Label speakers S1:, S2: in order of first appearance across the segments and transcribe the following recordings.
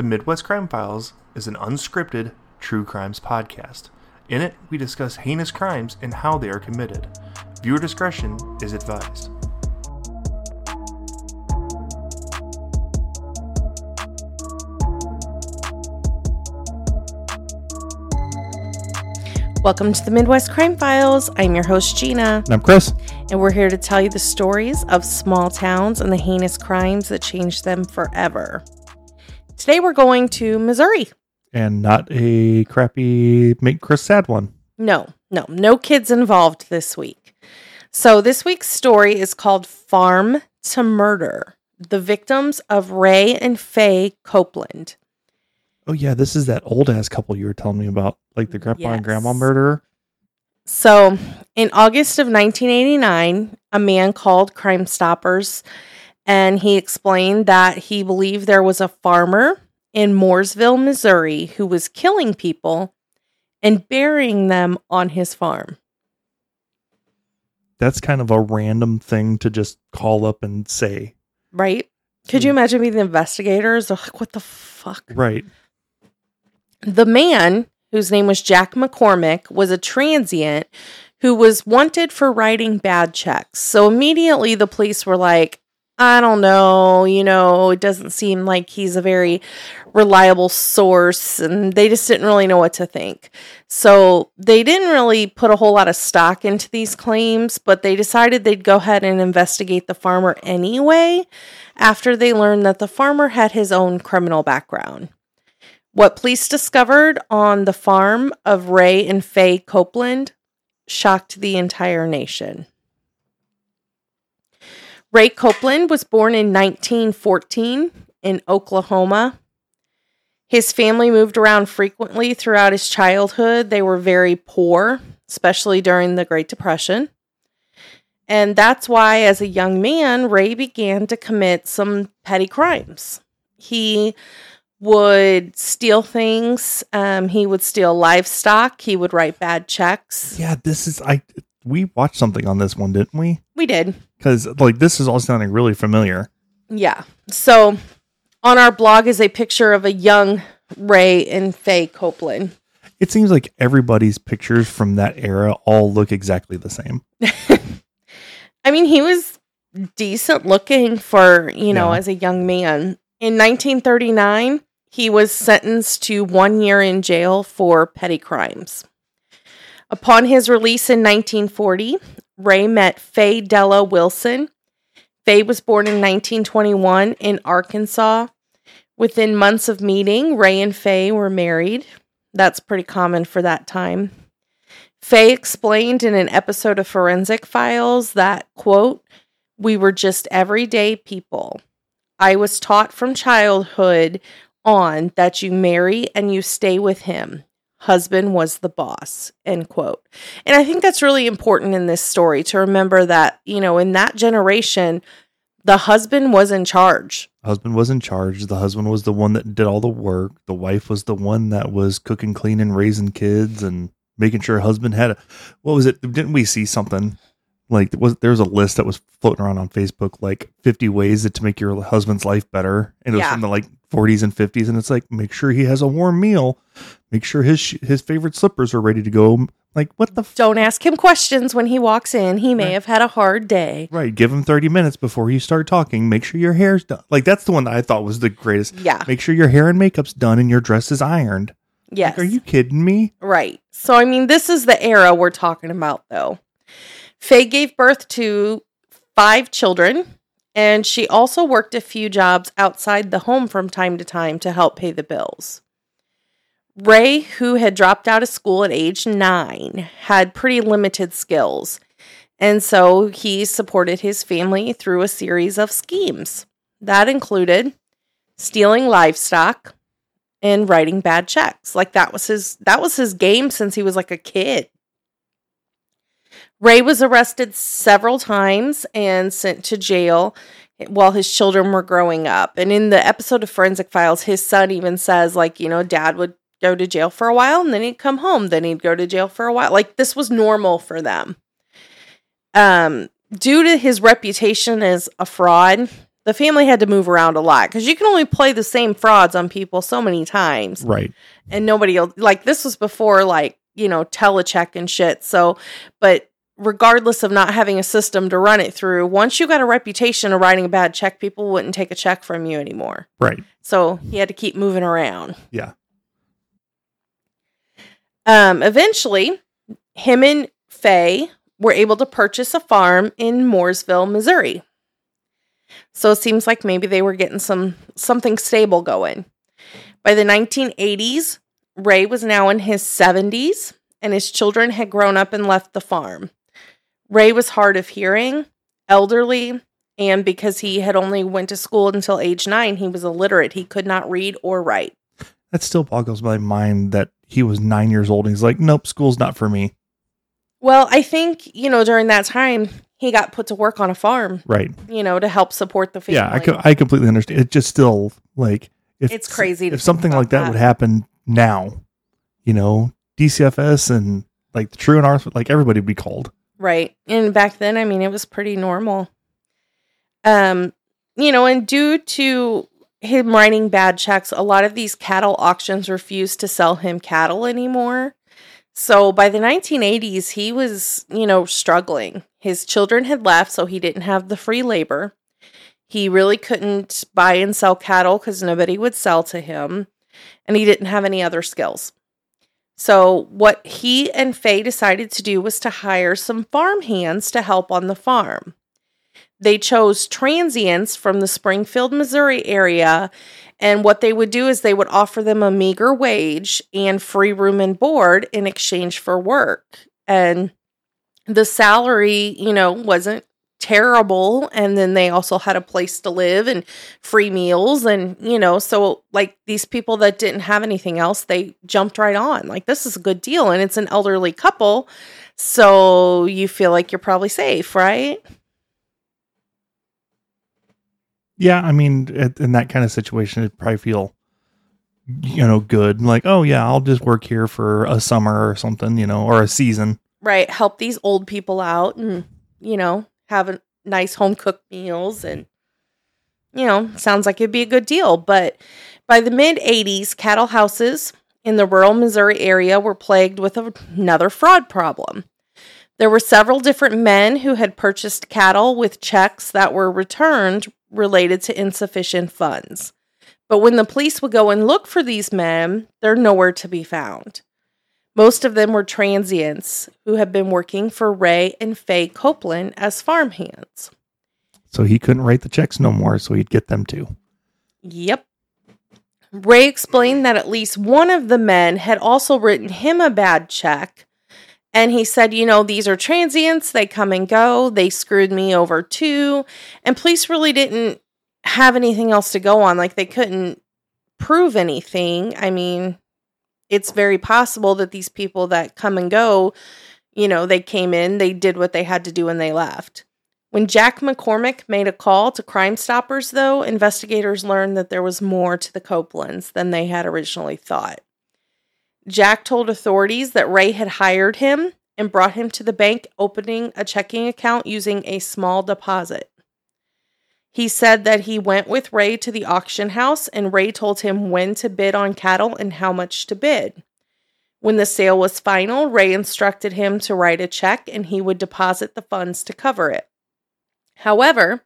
S1: The Midwest Crime Files is an unscripted true crimes podcast. In it, we discuss heinous crimes and how they are committed. Viewer discretion is advised.
S2: Welcome to the Midwest Crime Files. I'm your host, Gina,
S3: And I'm Chris.
S2: and we're here to tell you the stories of small towns and the heinous crimes that changed them forever. Today, we're going to Missouri.
S3: And not a crappy make Chris sad one.
S2: No, no, no kids involved this week. So, this week's story is called Farm to Murder The Victims of Ray and Faye Copeland.
S3: Oh yeah, this is that old ass couple you were telling me about, like the grandpa and grandma
S2: Yes.
S3: murderer.
S2: So, in August of 1989, a man called Crime Stoppers and he explained that he believed there was a farmer in Mooresville, Missouri, who was killing people and burying them on his farm.
S3: That's kind of a random thing to just call up and say.
S2: Right? Could you hmm. imagine being the investigators? They're like, what the fuck?
S3: Right.
S2: The man, whose name was Jack McCormick, was a transient who was wanted for writing bad checks. So immediately the police were like, I don't know, you know, it doesn't seem like he's a very reliable source. And they just didn't really know what to think. So they didn't really put a whole lot of stock into these claims, but they decided they'd go ahead and investigate the farmer anyway after they learned that the farmer had his own criminal background. What police discovered on the farm of Ray and Faye Copeland shocked the entire nation. Ray Copeland was born in 1914 in Oklahoma. His family moved around frequently throughout his childhood. They were very poor, especially during the Great Depression. And that's why, as a young man, Ray began to commit some petty crimes. He would steal things. Um, he would steal livestock. He would write bad checks.
S3: Yeah, this is I we watched something on this one, didn't we?
S2: We did.
S3: Because like this is all sounding really familiar.
S2: Yeah. So on our blog is a picture of a young Ray and Faye Copeland.
S3: It seems like everybody's pictures from that era all look exactly the same.
S2: I mean, he was decent looking for, you know,
S3: Yeah.
S2: as a young man. In 1939, he was sentenced to one year in jail for petty crimes. Upon his release in 1940, Ray met Faye Della Wilson. Faye was born in 1921 in Arkansas. Within months of meeting, Ray and Faye were married. That's pretty common for that time. Faye explained in an episode of Forensic Files that, quote, we were just everyday people. I was taught from childhood on that you marry and you stay with him. Husband was the boss, end quote. And I think that's really important in this story to remember that, you know, in that generation, the husband was in charge.
S3: Husband was in charge. The husband was the one that did all the work. The wife was the one that was cooking, cleaning, raising kids, and making sure husband had a. What was it? Didn't we see something like was there was a list that was floating around on Facebook, like fifty ways that to make your husband's life better, and it was
S2: Yeah.
S3: from the like forties and fifties, and it's like make sure he has a warm meal, make sure his his favorite slippers are ready to go. Like what the f-
S2: Don't ask him questions when he walks in. He may
S3: Right.
S2: have had a hard day.
S3: right? Give him thirty minutes before you start talking. Make sure your hair's done. Like that's the one that I thought was the greatest.
S2: Yeah.
S3: Make sure your hair and makeup's done and your dress is ironed.
S2: Yes.
S3: Like, are you kidding me?
S2: Right. So, I mean, this is the era we're talking about, though. Faye gave birth to five children, and she also worked a few jobs outside the home from time to time to help pay the bills. Ray, who had dropped out of school at age nine, had pretty limited skills. And so he supported his family through a series of schemes. That included stealing livestock, and writing bad checks. Like that was his that was his game since he was like a kid. Ray was arrested several times and sent to jail while his children were growing up. And in the episode of Forensic Files, his son even says like, you know, dad would go to jail for a while and then he'd come home, then he'd go to jail for a while. Like this was normal for them. Um due to his reputation as a fraud, the family had to move around a lot because you can only play the same frauds on people so many times
S3: Right.
S2: and nobody else like this was before like you know telecheck and shit so but regardless of not having a system to run it through once you got a reputation of writing a bad check people wouldn't take a check from you anymore
S3: Right.
S2: so he had to keep moving around
S3: Yeah.
S2: um eventually him and faye were able to purchase a farm in mooresville missouri so it seems like maybe they were getting some something stable going by the 1980s Ray was now in his 70s and his children had grown up and left the farm. Ray was hard of hearing, elderly, and because he had only went to school until age 9, he was illiterate. He could not read or write.
S3: That still boggles my mind that he was nine years old and he's like, nope, school's not for me.
S2: Well, I think, you know, during that time, he got put to work on a farm,
S3: Right.
S2: you know, to help support the family.
S3: Yeah, I, co- I completely understand. It just still like if
S2: It's crazy to
S3: if something like
S2: about
S3: that, would happen now, you know, DCFS and like the True and Arth, like everybody would be called.
S2: Right. And back then, I mean, it was pretty normal. Um, you know, and due to him writing bad checks, a lot of these cattle auctions refused to sell him cattle anymore. So by the 1980s, he was, you know, struggling. His children had left, so he didn't have the free labor. He really couldn't buy and sell cattle because nobody would sell to him, and he didn't have any other skills. So, what he and Faye decided to do was to hire some farm hands to help on the farm. They chose transients from the Springfield, Missouri area, and what they would do is they would offer them a meager wage and free room and board in exchange for work. And the salary, you know, wasn't terrible and then they also had a place to live and free meals and you know so like these people that didn't have anything else they jumped right on like this is a good deal and it's an elderly couple so you feel like you're probably safe right
S3: Yeah, I mean, in that kind of situation, it'd probably feel, you know, good. Like, oh yeah, I'll just work here for a summer or something, you know, or a season.
S2: right help these old people out and you know have nice home cooked meals and you know sounds like it'd be a good deal. But by the mid 80s cattle houses in the rural missouri area were plagued with another fraud problem. There were several different men who had purchased cattle with checks that were returned related to insufficient funds. But when the police would go and look for these men they're nowhere to be found most of them were transients who had been working for Ray and Faye Copeland as farmhands.
S3: So he couldn't write the checks no more, so he'd get them too.
S2: Yep. Ray explained that at least one of the men had also written him a bad check. And he said, you know, these are transients. They come and go. They screwed me over too. And police really didn't have anything else to go on. Like they couldn't prove anything. I mean, it's very possible that these people that come and go, you know, they came in, they did what they had to do, and they left. When Jack McCormick made a call to Crime Stoppers, though, investigators learned that there was more to the Copelands than they had originally thought. Jack told authorities that Ray had hired him and brought him to the bank, opening a checking account using a small deposit. He said that he went with Ray to the auction house and Ray told him when to bid on cattle and how much to bid. When the sale was final, Ray instructed him to write a check and he would deposit the funds to cover it. However,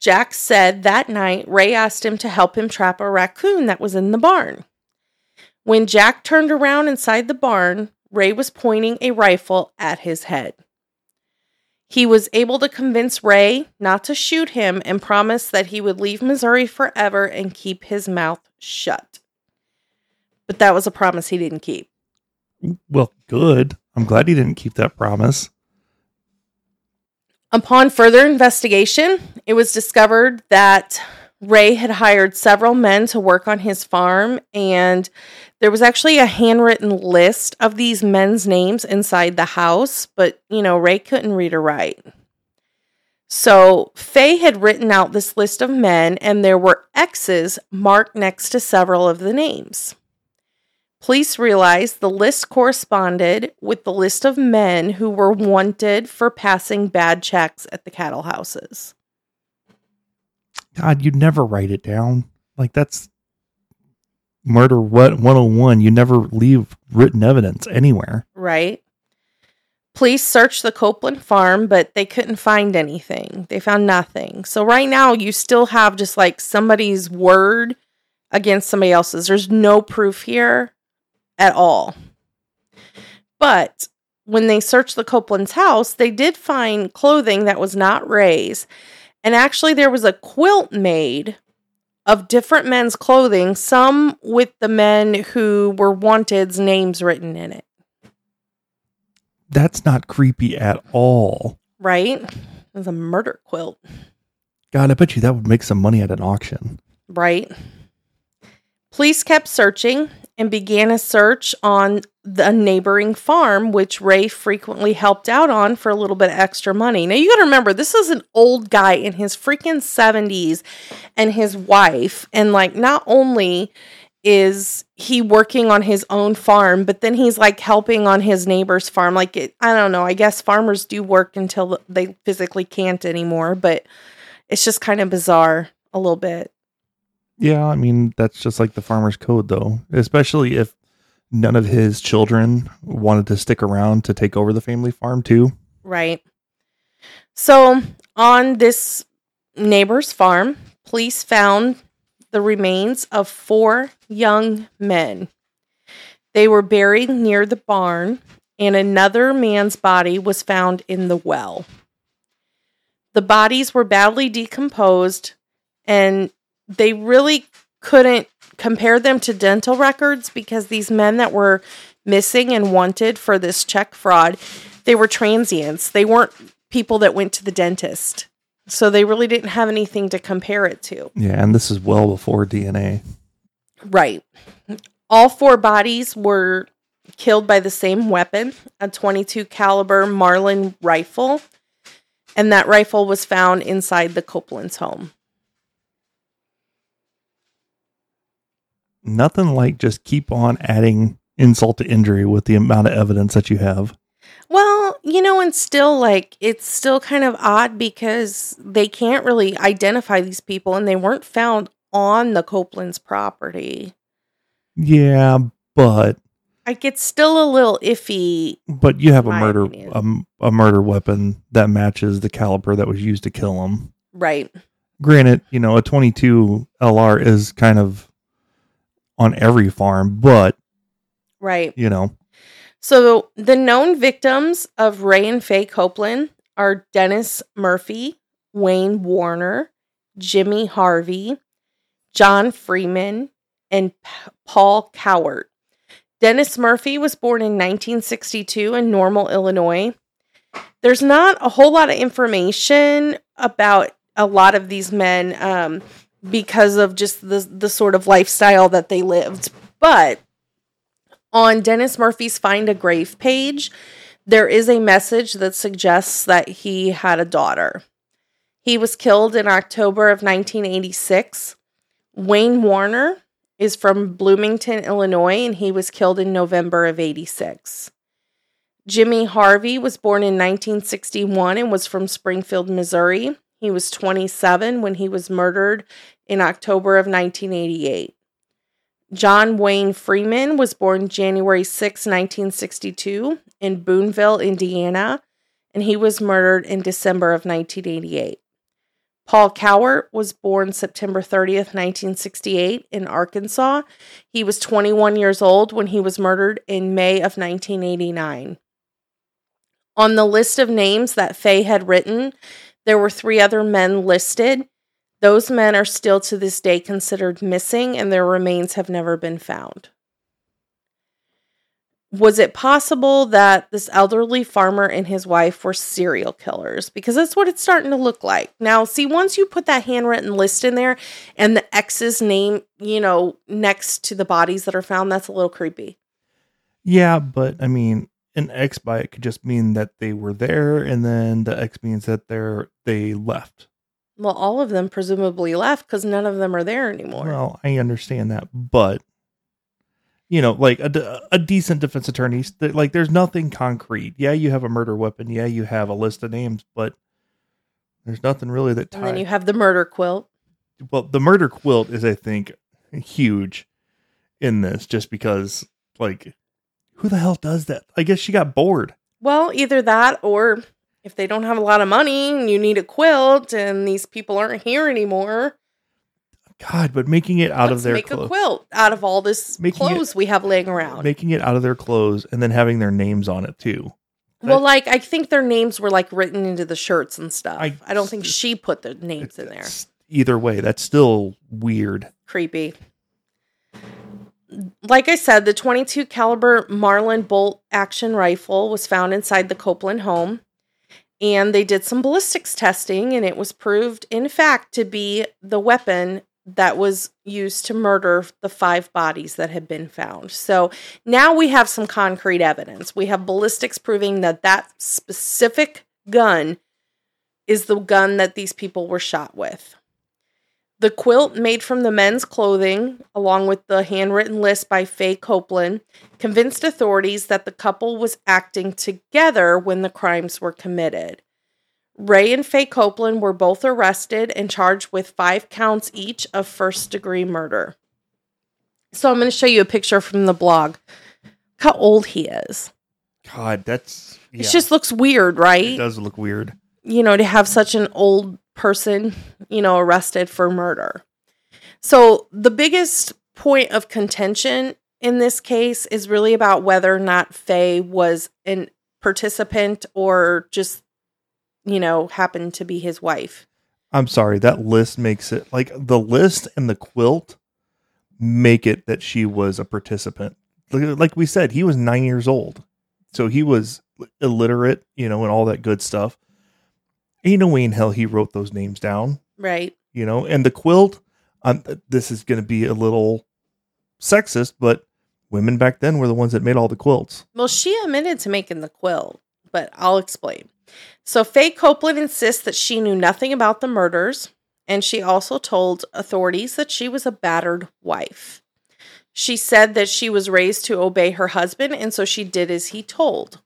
S2: Jack said that night Ray asked him to help him trap a raccoon that was in the barn. When Jack turned around inside the barn, Ray was pointing a rifle at his head. He was able to convince Ray not to shoot him and promised that he would leave Missouri forever and keep his mouth shut. But that was a promise he didn't keep.
S3: Well, good. I'm glad he didn't keep that promise.
S2: Upon further investigation, it was discovered that Ray had hired several men to work on his farm, and there was actually a handwritten list of these men's names inside the house, but you know, Ray couldn't read or write. So Faye had written out this list of men, and there were X's marked next to several of the names. Police realized the list corresponded with the list of men who were wanted for passing bad checks at the cattle houses.
S3: God, you'd never write it down. Like that's murder what 101. You never leave written evidence anywhere.
S2: Right. Police searched the Copeland farm, but they couldn't find anything. They found nothing. So right now you still have just like somebody's word against somebody else's. There's no proof here at all. But when they searched the Copeland's house, they did find clothing that was not Ray's. And actually, there was a quilt made of different men's clothing, some with the men who were wanted's names written in it.
S3: That's not creepy at all.
S2: Right? It was a murder quilt.
S3: God, I bet you that would make some money at an auction.
S2: Right? Police kept searching and began a search on the neighboring farm, which Ray frequently helped out on for a little bit of extra money. Now, you got to remember, this is an old guy in his freaking 70s and his wife. And, like, not only is he working on his own farm, but then he's like helping on his neighbor's farm. Like, it, I don't know. I guess farmers do work until they physically can't anymore, but it's just kind of bizarre a little bit.
S3: Yeah, I mean, that's just like the farmer's code, though, especially if none of his children wanted to stick around to take over the family farm, too.
S2: Right. So, on this neighbor's farm, police found the remains of four young men. They were buried near the barn, and another man's body was found in the well. The bodies were badly decomposed, and they really couldn't compare them to dental records because these men that were missing and wanted for this check fraud, they were transients. They weren't people that went to the dentist. So they really didn't have anything to compare it to.
S3: Yeah, and this is well before DNA.
S2: Right. All four bodies were killed by the same weapon, a 22 caliber Marlin rifle, and that rifle was found inside the Copeland's home.
S3: Nothing like just keep on adding insult to injury with the amount of evidence that you have.
S2: Well, you know, and still, like, it's still kind of odd because they can't really identify these people and they weren't found on the Copeland's property.
S3: Yeah, but
S2: Like, it's still a little iffy.
S3: but you have a murder a, um, a murder weapon that matches the caliber that was used to kill him.
S2: Right.
S3: Granted, you know, a 22 LR is kind of on every farm, but
S2: Right.
S3: you know,
S2: So the known victims of Ray and Faye Copeland are Dennis Murphy, Wayne Warner, Jimmy Harvey, John Freeman, and P- Paul Cowart. Dennis Murphy was born in 1962 in Normal, Illinois. There's not a whole lot of information about a lot of these men um, because of just the the sort of lifestyle that they lived, but on Dennis Murphy's Find a Grave page, there is a message that suggests that he had a daughter. He was killed in October of 1986. Wayne Warner is from Bloomington, Illinois, and he was killed in November of 86. Jimmy Harvey was born in 1961 and was from Springfield, Missouri. He was 27 when he was murdered in October of 1988. John Wayne Freeman was born January 6, 1962, in Boonville, Indiana, and he was murdered in December of 1988. Paul Cowart was born September 30th, 1968, in Arkansas. He was 21 years old when he was murdered in May of 1989. On the list of names that Faye had written, there were three other men listed. Those men are still to this day considered missing and their remains have never been found. Was it possible that this elderly farmer and his wife were serial killers? Because that's what it's starting to look like. Now, see, once you put that handwritten list in there and the ex's name, you know, next to the bodies that are found, that's a little creepy.
S3: yeah, but I mean, an X by it could just mean that they were there, and then the X means that they're they left.
S2: Well, all of them presumably left because none of them are there anymore.
S3: Well, I understand that, but you know, like a, a decent defense attorney, like there's nothing concrete. Yeah, you have a murder weapon. Yeah, you have a list of names, but there's nothing really that
S2: and then you have the murder quilt.
S3: well, the murder quilt is, I think, huge in this, just because, like, who the hell does that? I guess she got bored.
S2: Well, either that or if they don't have a lot of money and you need a quilt and these people aren't here anymore,
S3: God, but making it out of their
S2: make a
S3: clothes,
S2: quilt out of all this
S3: Making it-
S2: clothes we have laying around.
S3: making it out of their clothes, and then having their names on it too.
S2: well, like I think their names were like written into the shirts and stuff.
S3: I-
S2: I, don't think she put the names in there.
S3: Either way, that's still weird.
S2: creepy. Like I said, the 22 caliber Marlin bolt action rifle was found inside the Copeland home and they did some ballistics testing and it was proved in fact to be the weapon that was used to murder the five bodies that had been found. So now we have some concrete evidence. We have ballistics proving that that specific gun is the gun that these people were shot with. The quilt made from the men's clothing, along with the handwritten list by Faye Copeland, convinced authorities that the couple was acting together when the crimes were committed. Ray and Faye Copeland were both arrested and charged with five counts each of first degree murder. So I'm going to show you a picture from the blog. Look How old he is.
S3: God, that's yeah,
S2: It just looks weird, right?
S3: it does look weird.
S2: you know, to have such an old person, you know, arrested for murder. So the biggest point of contention in this case is really about whether or not Faye was an participant or just, you know, happened to be his wife.
S3: I'm sorry, that list makes it like the list and the quilt make it that she was a participant. Like we said, he was nine years old, so he was illiterate, you know, and all that good stuff. Ain't no way in hell he wrote those names down,
S2: Right.
S3: you know. And the quilt, um, this is going to be a little sexist, but women back then were the ones that made all the quilts.
S2: Well, she admitted to making the quilt, but I'll explain. So, Faye Copeland insists that she knew nothing about the murders, and she also told authorities that she was a battered wife. She said that she was raised to obey her husband, and so she did as he told.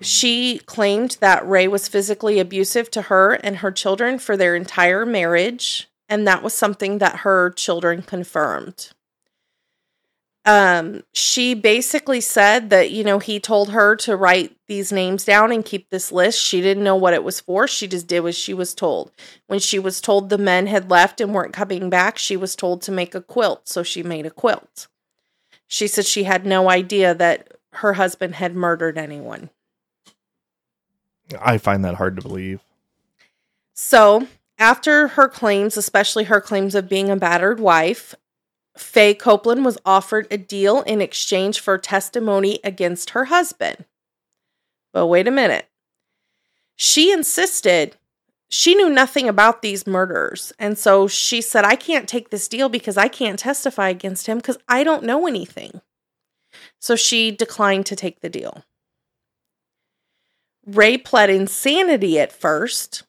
S2: She claimed that Ray was physically abusive to her and her children for their entire marriage, and that was something that her children confirmed. Um she basically said that you know he told her to write these names down and keep this list. She didn't know what it was for. She just did what she was told. When she was told the men had left and weren't coming back she was told to make a quilt so she made a quilt. She said she had no idea that her husband had murdered anyone
S3: I find that hard to believe.
S2: So, after her claims, especially her claims of being a battered wife, Faye Copeland was offered a deal in exchange for testimony against her husband. But wait a minute. She insisted she knew nothing about these murders. And so she said, I can't take this deal because I can't testify against him because I don't know anything. So she declined to take the deal. Ray pled insanity at first,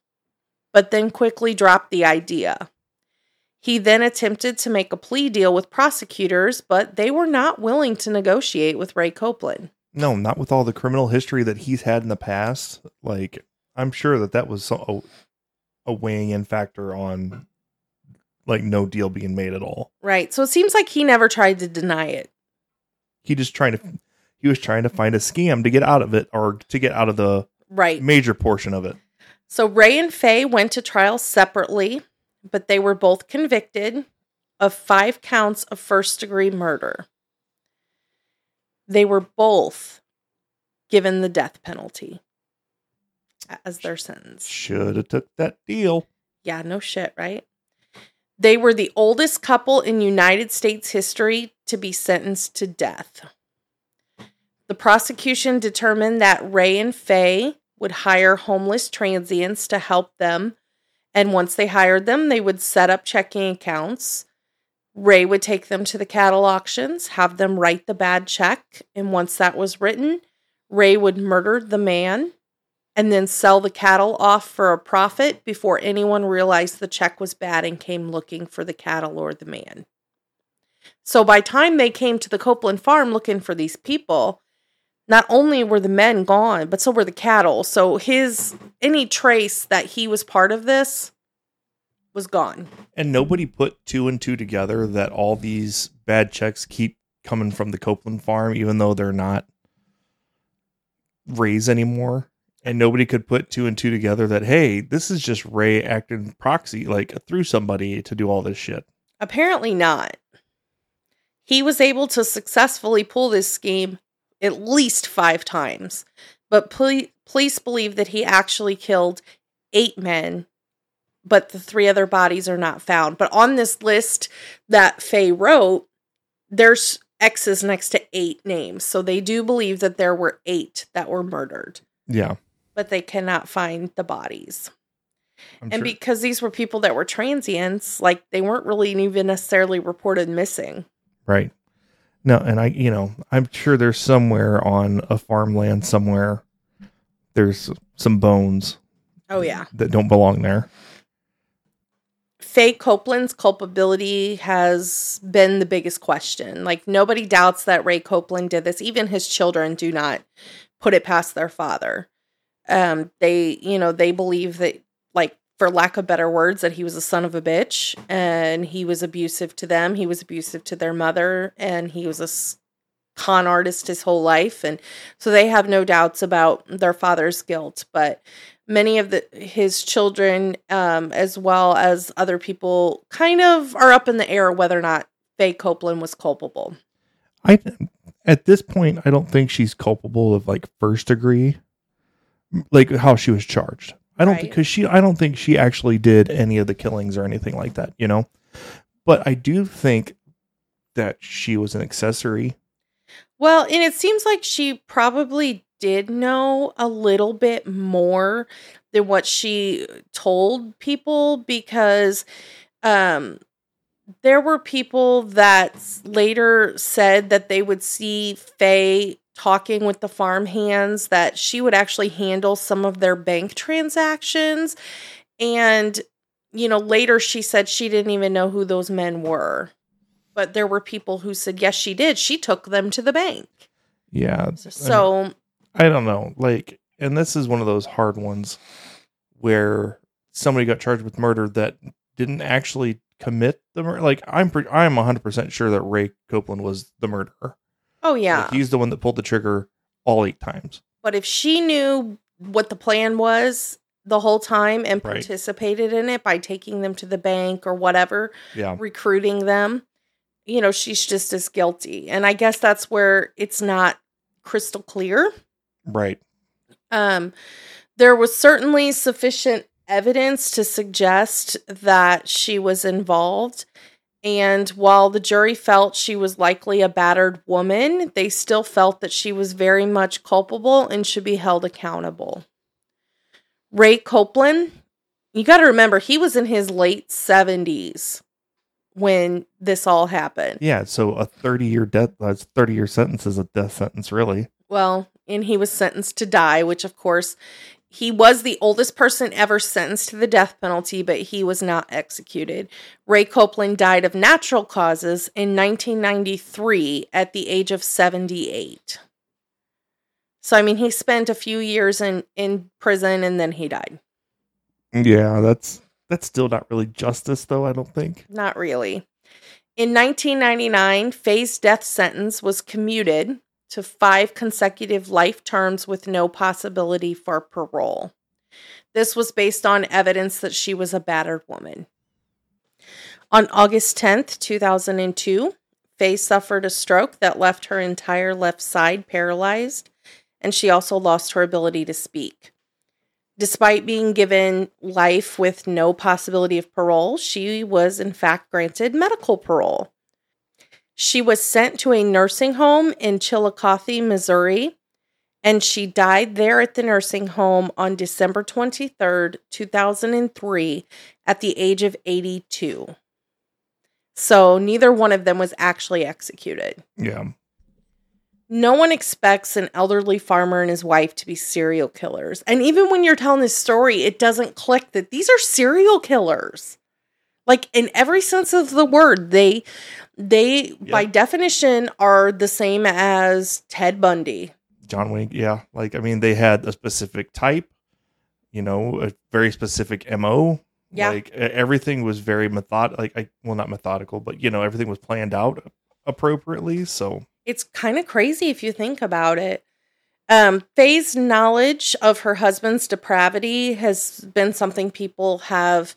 S2: but then quickly dropped the idea. He then attempted to make a plea deal with prosecutors, but they were not willing to negotiate with Ray Copeland.
S3: No, not with all the criminal history that he's had in the past. Like, I'm sure that that was a, a weighing in factor on like no deal being made at all.
S2: Right. So it seems like he never tried to deny it.
S3: He just trying to he was trying to find a scam to get out of it or to get out of the
S2: Right.
S3: major portion of it.
S2: So Ray and Faye went to trial separately, but they were both convicted of five counts of first degree murder. They were both given the death penalty as their sentence.
S3: Should have took that deal.
S2: Yeah, no shit, right? They were the oldest couple in United States history to be sentenced to death. The prosecution determined that Ray and Faye would hire homeless transients to help them, and once they hired them, they would set up checking accounts. Ray would take them to the cattle auctions, have them write the bad check, and once that was written, Ray would murder the man and then sell the cattle off for a profit before anyone realized the check was bad and came looking for the cattle or the man. So by time they came to the Copeland farm looking for these people, not only were the men gone, but so were the cattle. So his any trace that he was part of this was gone.
S3: And nobody put two and two together that all these bad checks keep coming from the Copeland farm, even though they're not Ray's anymore. And nobody could put two and two together that, hey, this is just Ray acting proxy, like through somebody to do all this shit.
S2: Apparently not. He was able to successfully pull this scheme at least five times, but pol- police believe that he actually killed eight men, but the three other bodies are not found. But on this list that Faye wrote, there's X's next to eight names. So they do believe that there were eight that were murdered,
S3: Yeah.
S2: but they cannot find the bodies.
S3: I'm
S2: And
S3: sure-
S2: because these were people that were transients, like they weren't really even necessarily reported missing.
S3: Right. No, and I, you know, I'm sure there's somewhere on a farmland somewhere, there's some bones
S2: Oh, yeah.
S3: that don't belong there.
S2: Faye Copeland's culpability has been the biggest question. Like, nobody doubts that Ray Copeland did this. Even his children do not put it past their father. Um, they, you know, they believe that, for lack of better words, that he was a son of a bitch and he was abusive to them. He was abusive to their mother and he was a con artist his whole life. And so they have no doubts about their father's guilt. But many of the his children um as well as other people kind of are up in the air whether or not Faye Copeland was culpable.
S3: I, at this point, I don't think she's culpable of like first degree, like how she was charged. I don't
S2: Right.
S3: because she, I don't think she actually did any of the killings or anything like that, you know. But I do think that she was an accessory.
S2: Well, and it seems like she probably did know a little bit more than what she told people because um there were people that later said that they would see Faye talking with the farm hands that she would actually handle some of their bank transactions and you know later she said she didn't even know who those men were but there were people who said yes she did she took them to the bank
S3: Yeah.
S2: So
S3: I don't know. Like, and this is one of those hard ones where somebody got charged with murder that didn't actually commit the murder. Like, I'm pre- I'm 100 percent sure that Ray Copeland was the murderer.
S2: Oh yeah
S3: Like, he's the one that pulled the trigger all eight times.
S2: but if she knew what the plan was the whole time and
S3: Right.
S2: participated in it by taking them to the bank or whatever
S3: Yeah.
S2: recruiting them you know she's just as guilty and i guess that's where it's not crystal clear
S3: Right.
S2: Um, there was certainly sufficient evidence to suggest that she was involved. And while the jury felt she was likely a battered woman, they still felt that she was very much culpable and should be held accountable. Ray Copeland, you got to remember, he was in his late 70s when this all happened.
S3: Yeah. So a 30 year death, that's 30 year sentence is a death sentence, really.
S2: Well, and he was sentenced to die, which of course he was the oldest person ever sentenced to the death penalty, but he was not executed. Ray Copeland died of natural causes in 1993 at the age of 78. So I mean, he spent a few years in in prison and then he died.
S3: Yeah. That's that's still not really justice, though. I don't think.
S2: Not really. In 1999, Faye's death sentence was commuted to five consecutive life terms with no possibility for parole. This was based on evidence that she was a battered woman. On August 10th, 2002, Faye suffered a stroke that left her entire left side paralyzed, and she also lost her ability to speak. Despite being given life with no possibility of parole, she was in fact granted medical parole. She was sent to a nursing home in Chillicothe, Missouri, and she died there at the nursing home on December 23rd, 2003, at the age of 82. So neither one of them was actually executed.
S3: Yeah.
S2: No one expects an elderly farmer and his wife to be serial killers. And even when you're telling this story, it doesn't click that these are serial killers. Like in every sense of the word, they they by definition are the same as Ted Bundy.
S3: John Wayne. Yeah. Like, I mean, they had a specific type, you know, a very specific MO.
S2: Yeah.
S3: Like everything was very method like I well not methodical, but you know, everything was planned out appropriately. So
S2: It's kind of crazy if you think about it. Um, Faye's knowledge of her husband's depravity has been something people have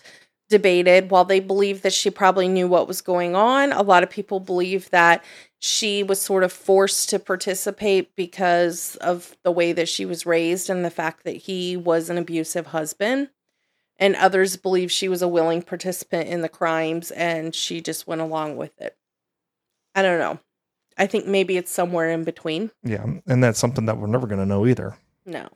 S2: debated. While they believe that she probably knew what was going on, a lot of people believe that she was sort of forced to participate because of the way that she was raised and the fact that he was an abusive husband. And others believe she was a willing participant in the crimes and she just went along with it. I don't know. I think maybe it's somewhere in between.
S3: yeah, and that's something that we're never gonna know either.
S2: No.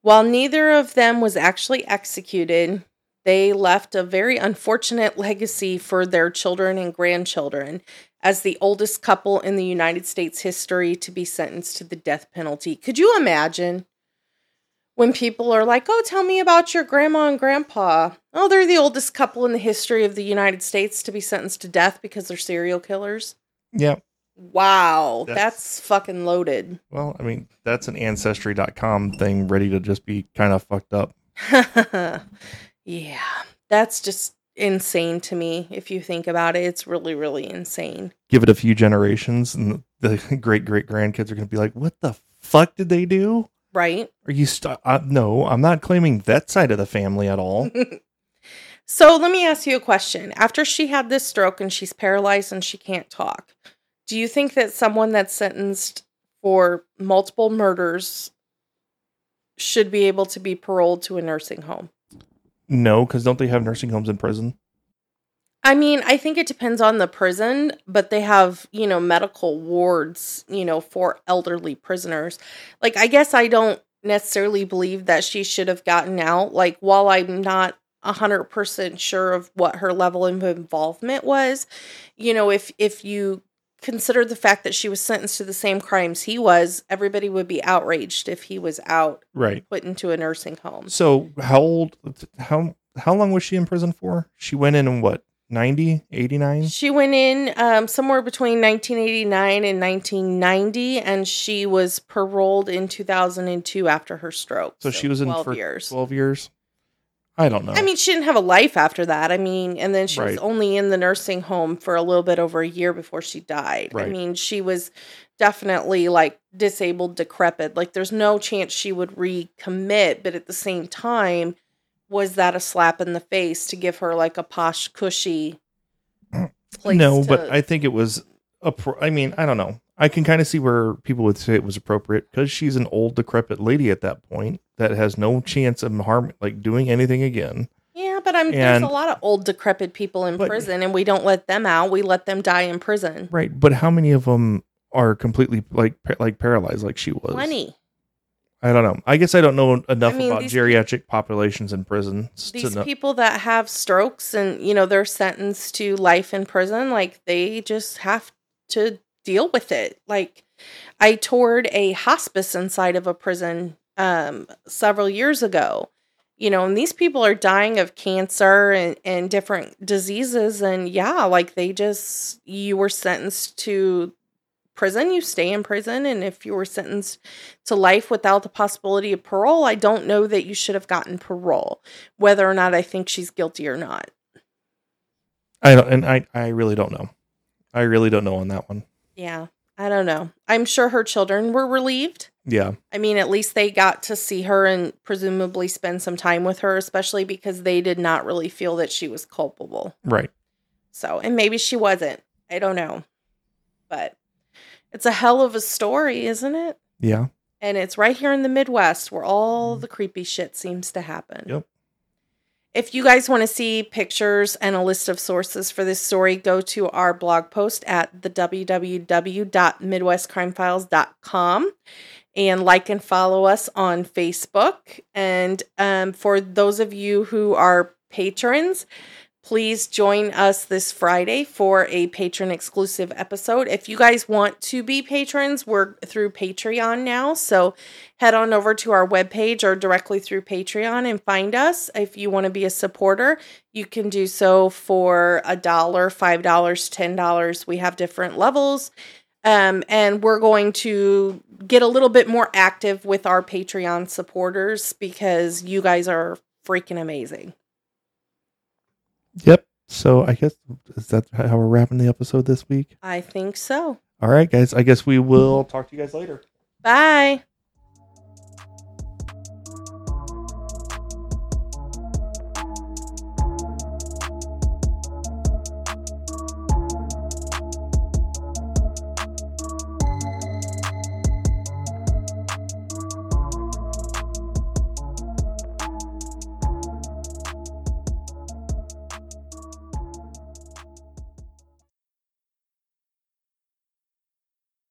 S2: While neither of them was actually executed, they left a very unfortunate legacy for their children and grandchildren as the oldest couple in the United States history to be sentenced to the death penalty. Could you imagine when people are like, oh, tell me about your grandma and grandpa? Oh, they're the oldest couple in the history of the United States to be sentenced to death because they're serial killers?
S3: Yeah.
S2: Wow,
S3: That's-
S2: that's fucking loaded.
S3: Well, I mean, that's an ancestry.com thing ready to just be kind of fucked up.
S2: yeah, that's just insane to me. If you think about it, it's really, really insane.
S3: Give it a few generations and the great great grandkids are gonna be like, What the fuck did they do?
S2: Right?
S3: Are you st- uh, no, I'm not claiming that side of the family at all.
S2: So let me ask you a question. After she had this stroke and she's paralyzed and she can't talk, do you think that someone that's sentenced for multiple murders should be able to be paroled to a nursing home?
S3: No, because don't they have nursing homes in prison?
S2: I mean, I think it depends on the prison, but they have, you know, medical wards, you know, for elderly prisoners. Like, I guess I don't necessarily believe that she should have gotten out. Like, while I'm not 100% sure of what her level of involvement was, you know, if if you consider the fact that she was sentenced to the same crimes he was, everybody would be outraged if he was out
S3: Right.
S2: put into a nursing home.
S3: So how old how how long was she in prison for? She went in in what, 90, 89?
S2: She went in um, somewhere between 1989 and 1990, and she was paroled in 2002 after her stroke.
S3: So she was in
S2: 12
S3: for
S2: years.
S3: 12 years. I don't know.
S2: I mean, she didn't have a life after that. I mean, and then she was only in the nursing home for a little bit over a year before she died. I mean, she was definitely like disabled, decrepit. Like, there's no chance she would recommit, but at the same time, was that a slap in the face to give her like a posh, cushy place?
S3: no,
S2: to-
S3: but I think it was a pro- I mean, I don't know. I can kind of see where people would say it was appropriate because she's an old decrepit lady at that point that has no chance of harm like doing anything again.
S2: Yeah, but I'm there's a lot of old decrepit people in
S3: But-
S2: prison and we don't let them out. We let them die in prison.
S3: Right, but how many of them are completely like like paralyzed like she was?
S2: Plenty.
S3: I don't know. I guess I don't know enough
S2: I mean,
S3: about
S2: these-
S3: geriatric populations in prisons to
S2: These people that have strokes and you know they're sentenced to life in prison, like they just have to deal with it. Like I toured a hospice inside of a prison um several years ago. You know, and these people are dying of cancer and, and different diseases and yeah, like they just you were sentenced to prison, you stay in prison and if you were sentenced to life without the possibility of parole, I don't know that you should have gotten parole, whether or not I think she's guilty or not.
S3: I don't, and I I really don't know. I really don't know on that one.
S2: Yeah, I don't know. I'm sure her children were relieved.
S3: Yeah,
S2: I mean, at least they got to see her and presumably spend some time with her, especially because they did not really feel that she was culpable.
S3: right.
S2: So, and maybe she wasn't. I don't know. But it's a hell of a story, isn't it?
S3: Yeah.
S2: And it's right here in the Midwest where all mm-hmm. the creepy shit seems to happen.
S3: Yep.
S2: If you guys want to see pictures and a list of sources for this story, go to our blog post at the www.midwestcrimefiles.com and like and follow us on Facebook. And um, for those of you who are patrons, please join us this Friday for a patron exclusive episode. If you guys want to be patrons, we're through Patreon now. So head on over to our webpage or directly through Patreon and find us. If you want to be a supporter, you can do so for a dollar, five dollars, ten dollars. We have different levels. Um, and we're going to get a little bit more active with our Patreon supporters because you guys are freaking amazing.
S3: Yep. So I guess is that how we're wrapping the episode this week?
S2: I think so.
S3: All right, guys. I guess we will talk to you guys later.
S2: Bye.